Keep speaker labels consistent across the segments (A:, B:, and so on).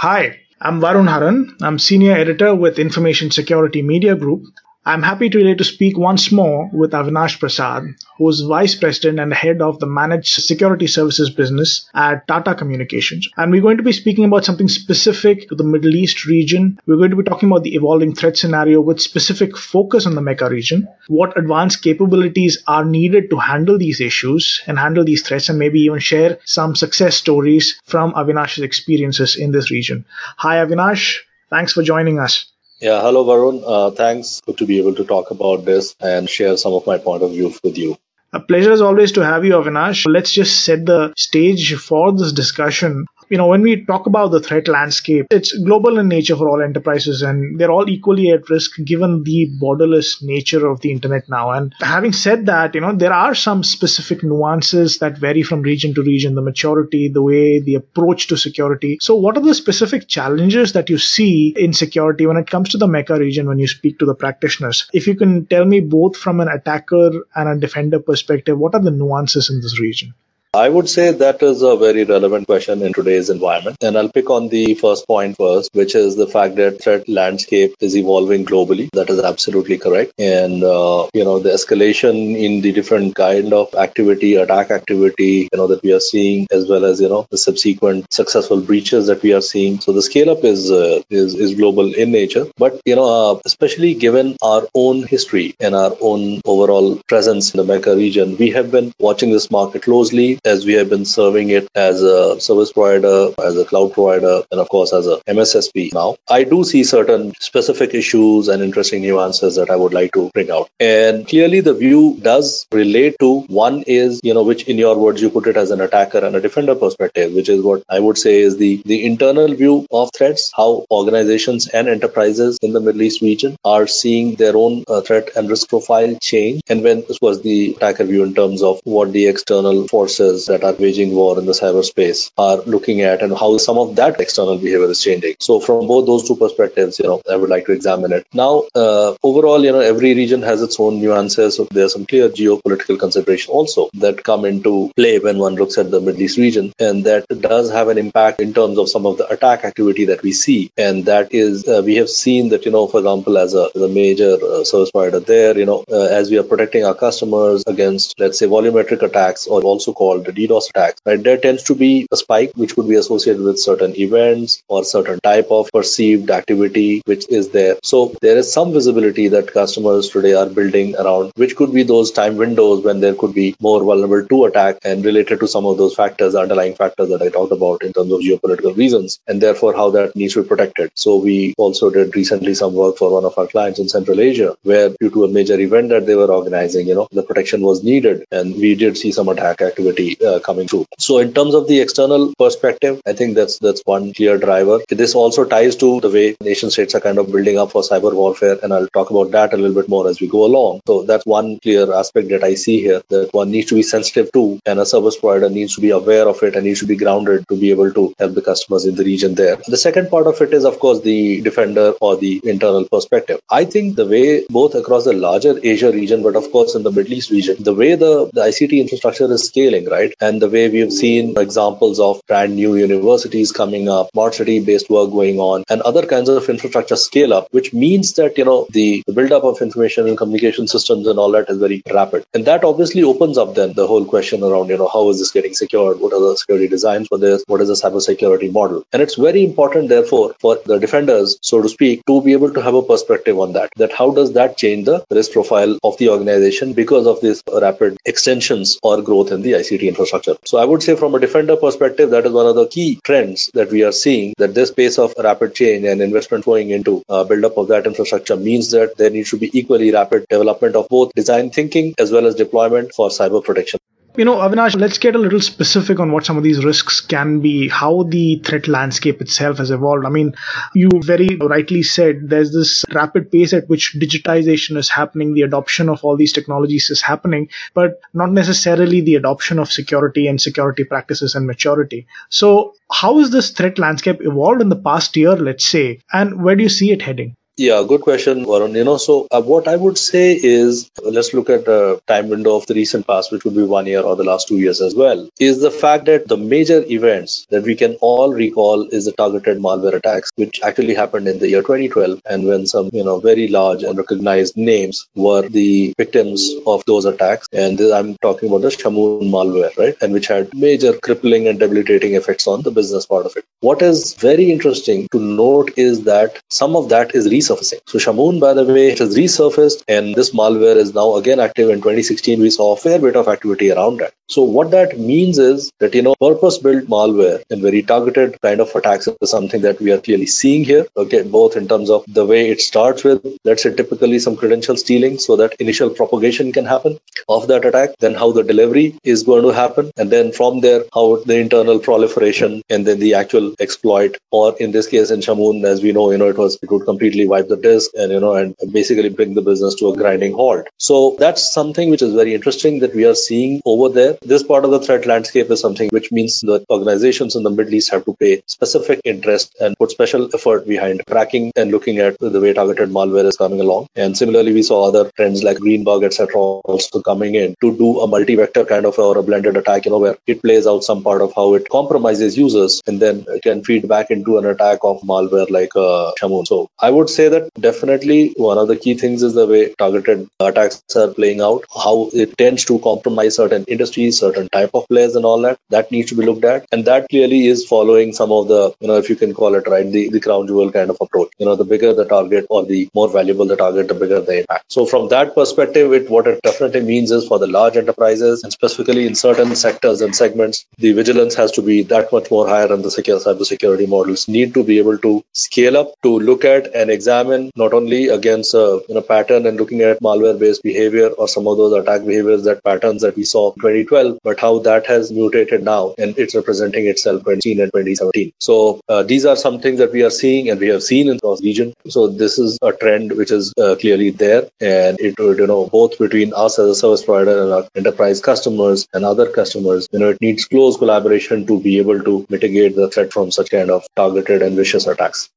A: Hi, I'm Varun Haran. I'm senior editor with Information Security Media Group. I'm happy today to speak once more with Avinash Prasad, who is Vice President and head of the Managed Security Services business at Tata Communications. And we're going to be speaking about something specific to the Middle East region. We're going to be talking about the evolving threat scenario with specific focus on the MECA region, what advanced capabilities are needed to handle these issues and handle these threats, and maybe even share some success stories from Avinash's experiences in this region. Hi, Avinash. Thanks for joining us.
B: Yeah, hello, Varun. Uh, thanks. Good to be able to talk about this and share some of my point of view with you.
A: A pleasure as always to have you, Avinash. Let's just set the stage for this discussion you know, when we talk about the threat landscape, it's global in nature for all enterprises and they're all equally at risk given the borderless nature of the internet now. And having said that, you know, there are some specific nuances that vary from region to region, the maturity, the way, the approach to security. So what are the specific challenges that you see in security when it comes to the MECA region when you speak to the practitioners? If you can tell me both from an attacker and a defender perspective, what are the nuances in this region?
B: I would say that is a very relevant question in today's environment. And I'll pick on the first point first, which is the fact that threat landscape is evolving globally. That is absolutely correct. And, uh, you know, the escalation in the different kind of activity, attack activity, you know, that we are seeing, as well as, you know, the subsequent successful breaches that we are seeing. So the scale up is, uh, is, is global in nature. But, you know, uh, especially given our own history and our own overall presence in the MECA region, we have been watching this market closely as we have been serving it as a service provider, as a cloud provider, and of course as a MSSP now. I do see certain specific issues and interesting nuances that I would like to bring out. And clearly the view does relate to one is, you know, which in your words you put it as an attacker and a defender perspective, which is what I would say is the, the internal view of threats, how organizations and enterprises in the Middle East region are seeing their own uh, threat and risk profile change. And when this was the attacker view in terms of what the external forces that are waging war in the cyberspace are looking at and how some of that external behavior is changing. So from both those two perspectives, you know, I would like to examine it. Now, uh, overall, you know, every region has its own nuances. So there are some clear geopolitical considerations also that come into play when one looks at the Middle East region, and that does have an impact in terms of some of the attack activity that we see. And that is, uh, we have seen that, you know, for example, as a, as a major uh, service provider there, you know, uh, as we are protecting our customers against, let's say, volumetric attacks or also called called the DDoS attacks, right? There tends to be a spike which could be associated with certain events or certain type of perceived activity which is there. So there is some visibility that customers today are building around which could be those time windows when there could be more vulnerable to attack and related to some of those factors, underlying factors that I talked about in terms of geopolitical reasons, and therefore how that needs to be protected. So we also did recently some work for one of our clients in Central Asia where due to a major event that they were organizing, you know, the protection was needed and we did see some attack activity uh, coming through. So in terms of the external perspective, I think that's that's one clear driver. This also ties to the way nation states are kind of building up for cyber warfare, and I'll talk about that a little bit more as we go along. So that's one clear aspect that I see here that one needs to be sensitive to, and a service provider needs to be aware of it and needs to be grounded to be able to help the customers in the region there. The second part of it is, of course, the defender or the internal perspective. I think the way both across the larger Asia region, but of course in the Middle East region, the way the, the ICT infrastructure is scaling, right? Right? And the way we've seen examples of brand new universities coming up, smart city based work going on, and other kinds of infrastructure scale up, which means that, you know, the, the build up of information and communication systems and all that is very rapid. And that obviously opens up then the whole question around, you know, how is this getting secured? What are the security designs for this? What is the cybersecurity model? And it's very important, therefore, for the defenders, so to speak, to be able to have a perspective on that. That how does that change the risk profile of the organization because of these rapid extensions or growth in the ICT infrastructure. So I would say from a defender perspective, that is one of the key trends that we are seeing that this pace of rapid change and investment flowing into uh, build up of that infrastructure means that there needs to be equally rapid development of both design thinking as well as deployment for cyber protection.
A: You know, Avinash, let's get a little specific on what some of these risks can be, how the threat landscape itself has evolved. I mean, you very rightly said there's this rapid pace at which digitization is happening, the adoption of all these technologies is happening, but not necessarily the adoption of security and security practices and maturity. So, how has this threat landscape evolved in the past year, let's say, and where do you see it heading?
B: Yeah, good question, Varun. You know, so uh, what I would say is let's look at the time window of the recent past, which would be one year or the last two years as well, is the fact that the major events that we can all recall is the targeted malware attacks, which actually happened in the year 2012 and when some, you know, very large and recognized names were the victims of those attacks. And I'm talking about the Shamoon malware, right? And which had major crippling and debilitating effects on the business part of it. What is very interesting to note is that some of that is resurfacing. So Shamoon, by the way, it has resurfaced and this malware is now again active in 2016. We saw a fair bit of activity around that. So what that means is that, you know, purpose built malware and very targeted kind of attacks is something that we are clearly seeing here. Okay. Both in terms of the way it starts with, let's say typically some credential stealing so that initial propagation can happen of that attack, then how the delivery is going to happen. And then from there, how the internal proliferation and then the actual exploit, or in this case in Shamoon, as we know, you know, it was, it would completely wipe the disk and, you know, and basically bring the business to a grinding halt. So that's something which is very interesting that we are seeing over there. This part of the threat landscape is something which means that organizations in the Middle East have to pay specific interest and put special effort behind cracking and looking at the way targeted malware is coming along. And similarly, we saw other trends like Greenbug, etc., also coming in to do a multi-vector kind of or a blended attack, you know, where it plays out some part of how it compromises users and then it can feed back into an attack of malware like uh, Shamoon. So I would say that definitely one of the key things is the way targeted attacks are playing out, how it tends to compromise certain industries, certain type of players and all that. That needs to be looked at. And that clearly is following some of the, you know, if you can call it right, the, the crown jewel kind of approach. You know, the bigger the target or the more valuable the target, the bigger the impact. So from that perspective, it what it definitely means is for the large enterprises and specifically in certain sectors and segments, the vigilance has to be that much more higher and the secure cybersecurity models need to be able to scale up to look at and examine not only against a you know, pattern and looking at malware based behavior or some of those attack behaviors that patterns that we saw in 2012, but how that has mutated now and it's representing itself in 2016 and 2017. So uh, these are some things that we are seeing and we have seen in those region. So this is a trend which is uh, clearly there and it would, you know, both between us as a service provider and our enterprise customers and other customers, you know, it needs close collaboration to be able to mitigate the threat from such kind of targeted and vicious attacks.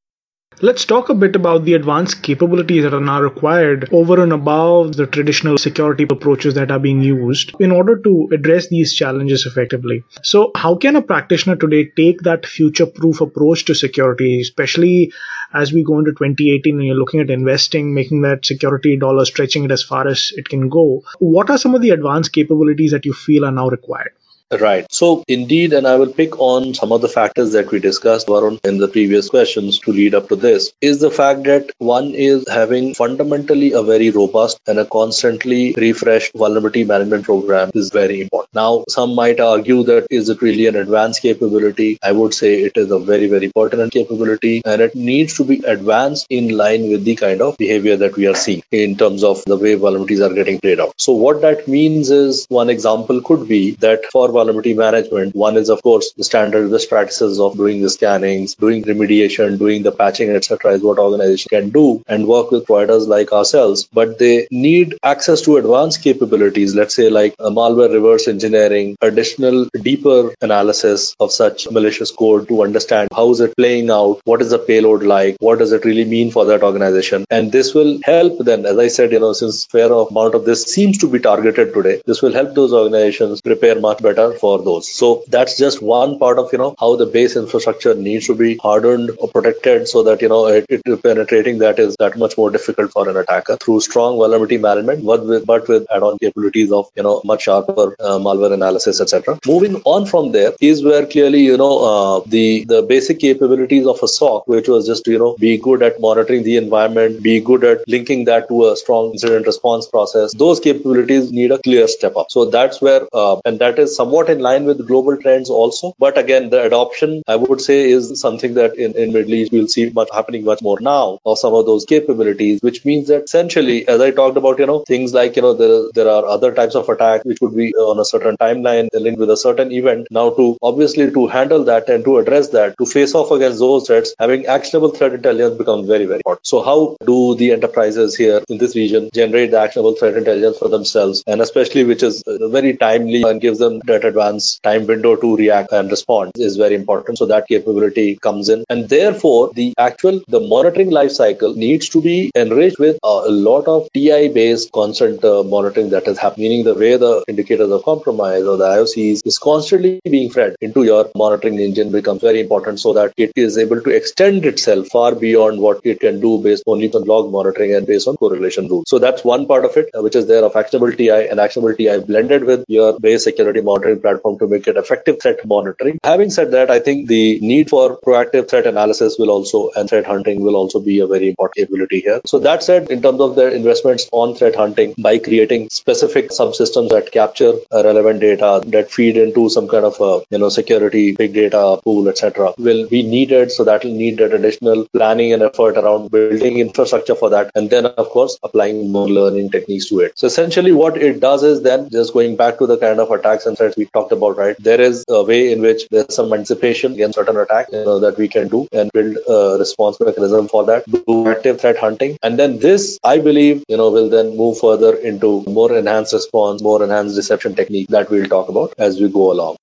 A: Let's talk a bit about the advanced capabilities that are now required over and above the traditional security approaches that are being used in order to address these challenges effectively. So, how can a practitioner today take that future proof approach to security, especially as we go into 2018 and you're looking at investing, making that security dollar, stretching it as far as it can go? What are some of the advanced capabilities that you feel are now required?
B: Right. So indeed, and I will pick on some of the factors that we discussed, Varun, in the previous questions to lead up to this, is the fact that one is having fundamentally a very robust and a constantly refreshed vulnerability management program is very important. Now, some might argue that is it really an advanced capability? I would say it is a very, very pertinent capability and it needs to be advanced in line with the kind of behavior that we are seeing in terms of the way vulnerabilities are getting played out. So what that means is one example could be that for vulnerability management. One is, of course, the standard best practices of doing the scannings, doing remediation, doing the patching, etc. is what organizations can do and work with providers like ourselves. But they need access to advanced capabilities, let's say like malware reverse engineering, additional deeper analysis of such malicious code to understand how is it playing out, what is the payload like, what does it really mean for that organization. And this will help then, as I said, you know, since fair amount of this seems to be targeted today, this will help those organizations prepare much better for those. So that's just one part of, you know, how the base infrastructure needs to be hardened or protected so that, you know, it, it penetrating that is that much more difficult for an attacker through strong vulnerability management, but with, but with add-on capabilities of, you know, much sharper uh, malware analysis, etc. Moving on from there is where clearly, you know, uh, the, the basic capabilities of a SOC, which was just, you know, be good at monitoring the environment, be good at linking that to a strong incident response process. Those capabilities need a clear step up. So that's where, uh, and that is somewhat somewhat in line with global trends also. But again, the adoption, I would say, is something that in, in Middle East we'll see much happening much more now of some of those capabilities, which means that essentially, as I talked about, you know, things like, you know, there, there are other types of attacks which would be on a certain timeline linked with a certain event. Now to obviously to handle that and to address that, to face off against those threats, having actionable threat intelligence becomes very, very important. So how do the enterprises here in this region generate the actionable threat intelligence for themselves and especially which is uh, very timely and gives them advanced time window to react and respond is very important. So that capability comes in. And therefore, the actual, the monitoring life cycle needs to be enriched with a lot of TI based constant uh, monitoring that is happening, meaning the way the indicators of compromise or the IOCs is constantly being fed into your monitoring engine becomes very important so that it is able to extend itself far beyond what it can do based only on log monitoring and based on correlation rules. So that's one part of it, uh, which is there of actionable TI and actionable TI blended with your base security monitoring platform to make it effective threat monitoring. Having said that, I think the need for proactive threat analysis will also and threat hunting will also be a very important capability here. So that said, in terms of their investments on threat hunting by creating specific subsystems that capture uh, relevant data that feed into some kind of a you know security big data pool, etc., will be needed. So that will need that additional planning and effort around building infrastructure for that, and then of course applying more learning techniques to it. So essentially, what it does is then just going back to the kind of attacks and threats we talked about, right? There is a way in which there's some anticipation against certain attack you know, that we can do and build a response mechanism for that. Do active threat hunting, and then this, I believe, you know, will then move further into more enhanced response, more enhanced deception technique that we'll talk about as we go along.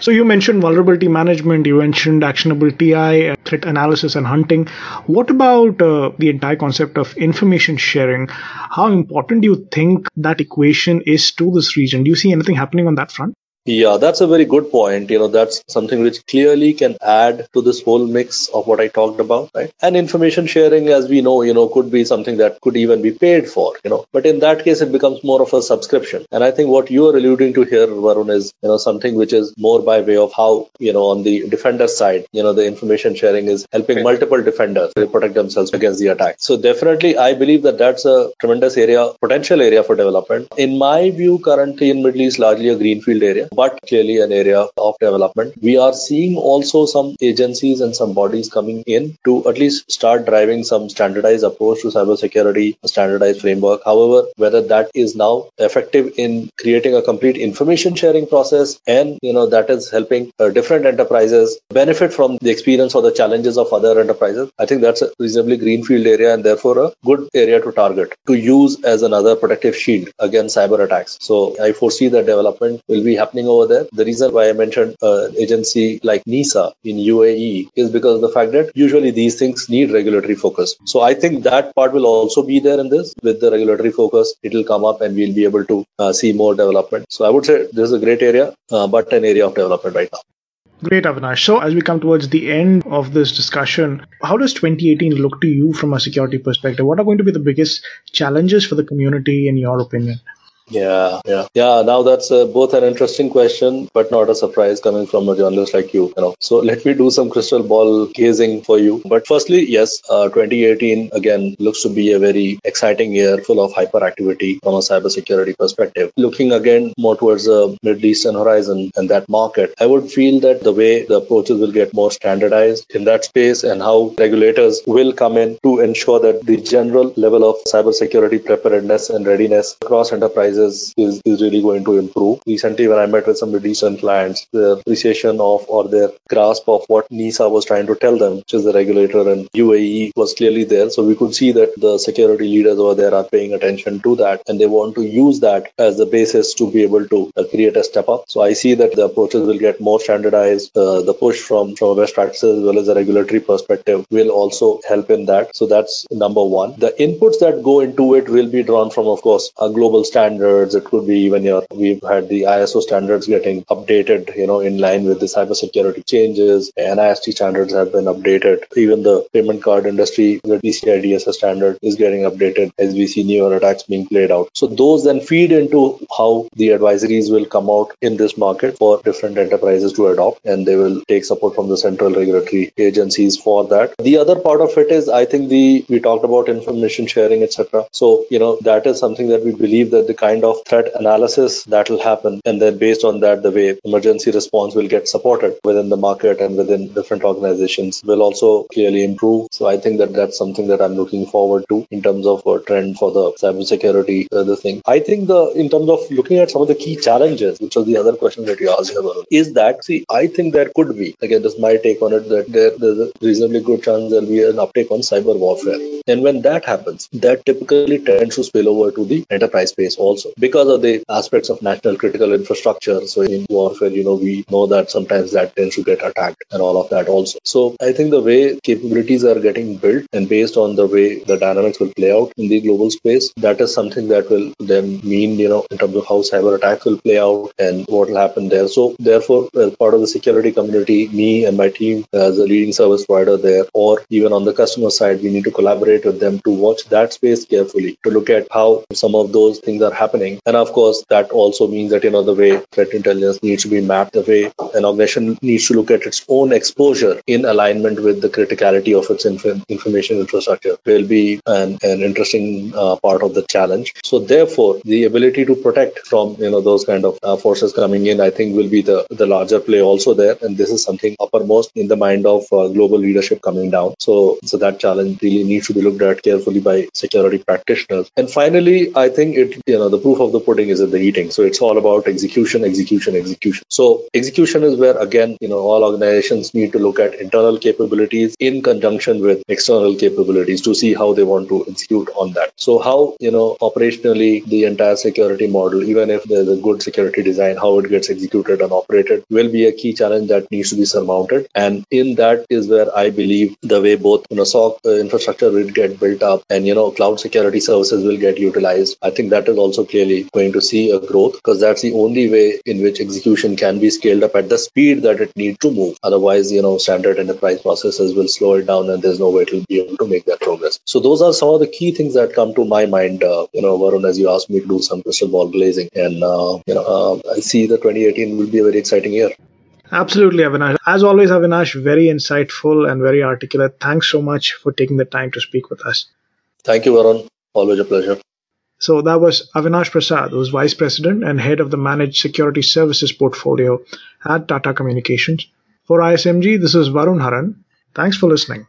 A: So you mentioned vulnerability management, you mentioned actionable TI, uh, threat analysis and hunting. What about uh, the entire concept of information sharing? How important do you think that equation is to this region? Do you see anything happening on that front?
B: Yeah, that's a very good point. You know, that's something which clearly can add to this whole mix of what I talked about, right? And information sharing, as we know, you know, could be something that could even be paid for, you know, but in that case, it becomes more of a subscription. And I think what you are alluding to here, Varun, is, you know, something which is more by way of how, you know, on the defender side, you know, the information sharing is helping okay. multiple defenders to protect themselves against the attack. So definitely, I believe that that's a tremendous area, potential area for development. In my view, currently in Middle East, largely a greenfield area but clearly an area of development. We are seeing also some agencies and some bodies coming in to at least start driving some standardized approach to cybersecurity, a standardized framework. However, whether that is now effective in creating a complete information sharing process and you know that is helping uh, different enterprises benefit from the experience or the challenges of other enterprises, I think that's a reasonably greenfield area and therefore a good area to target to use as another protective shield against cyber attacks. So I foresee that development will be happening over there. The reason why I mentioned an uh, agency like NESA in UAE is because of the fact that usually these things need regulatory focus. So I think that part will also be there in this. With the regulatory focus, it will come up and we'll be able to uh, see more development. So I would say this is a great area, uh, but an area of development right now.
A: Great, Avinash. So, as we come towards the end of this discussion, how does 2018 look to you from a security perspective? What are going to be the biggest challenges for the community, in your opinion?
B: Yeah, yeah, yeah. Now that's uh, both an interesting question, but not a surprise coming from a journalist like you. You know, so let me do some crystal ball gazing for you. But firstly, yes, uh, 2018 again looks to be a very exciting year, full of hyperactivity from a cybersecurity perspective. Looking again more towards the Middle Eastern horizon and that market, I would feel that the way the approaches will get more standardized in that space and how regulators will come in to ensure that the general level of cybersecurity preparedness and readiness across enterprise is, is, is really going to improve. Recently, when I met with some recent clients, their appreciation of or their grasp of what NESA was trying to tell them, which is the regulator and UAE, was clearly there. So we could see that the security leaders over there are paying attention to that and they want to use that as the basis to be able to uh, create a step up. So I see that the approaches will get more standardized. Uh, the push from, from best practices as well as a regulatory perspective will also help in that. So that's number one. The inputs that go into it will be drawn from, of course, a global standard standards. It could be even your, we've had the ISO standards getting updated, you know, in line with the cybersecurity changes. NIST standards have been updated. Even the payment card industry, the PCI DSS standard is getting updated as we see newer attacks being played out. So those then feed into how the advisories will come out in this market for different enterprises to adopt and they will take support from the central regulatory agencies for that. The other part of it is I think the we talked about information sharing, etc. So, you know, that is something that we believe that the kind kind of threat analysis that will happen. And then based on that, the way emergency response will get supported within the market and within different organizations will also clearly improve. So I think that that's something that I'm looking forward to in terms of a trend for the cybersecurity, uh, the thing. I think the, in terms of looking at some of the key challenges, which was the other question that you asked about, is that, see, I think there could be, again, this is my take on it, that there, there's a reasonably good chance there'll be an uptake on cyber warfare And when that happens, that typically tends to spill over to the enterprise space also because of the aspects of national critical infrastructure. So in warfare, you know, we know that sometimes that tends to get attacked and all of that also. So I think the way capabilities are getting built and based on the way the dynamics will play out in the global space, that is something that will then mean, you know, in terms of how cyber attacks will play out and what will happen there. So therefore, as part of the security community, me and my team as a leading service provider there, or even on the customer side, we need to collaborate with them to watch that space carefully, to look at how some of those things are happening. And of course, that also means that, you know, the way threat intelligence needs to be mapped, the way an organization needs to look at its own exposure in alignment with the criticality of its inf- information infrastructure will be an, an interesting uh, part of the challenge. So therefore, the ability to protect from, you know, those kind of uh, forces coming in, I think will be the, the larger play also there. And this is something uppermost in the mind of uh, global leadership coming down. So, so that challenge really needs to be looked at carefully by security practitioners. And finally, I think it, you know, the proof of the pudding is in the eating. So it's all about execution, execution, execution. So execution is where again, you know, all organizations need to look at internal capabilities in conjunction with external capabilities to see how they want to execute on that. So how, you know, operationally the entire security model, even if there's a good security design, how it gets executed and operated will be a key challenge that needs to be surmounted. And in that is where I believe the way both, you know, SOC uh, infrastructure will get built up and, you know, cloud security services will get utilized. I think that is also clearly going to see a growth because that's the only way in which execution can be scaled up at the speed that it needs to move. Otherwise, you know, standard enterprise processes will slow it down and there's no way to be able to make that progress. So those are some of the key things that come to my mind, uh, you know, Varun, as you asked me to do some crystal ball glazing. And, uh, you know, uh, I see the 2018 will be a very exciting year.
A: Absolutely, Avinash. As always, Avinash, very insightful and very articulate. Thanks so much for taking the time to speak with us.
B: Thank you, Varun. Always a pleasure.
A: So that was Avinash Prasad, who's Vice President and Head of the Managed Security Services portfolio at Tata Communications. For ISMG, this is Varun Haran. Thanks for listening.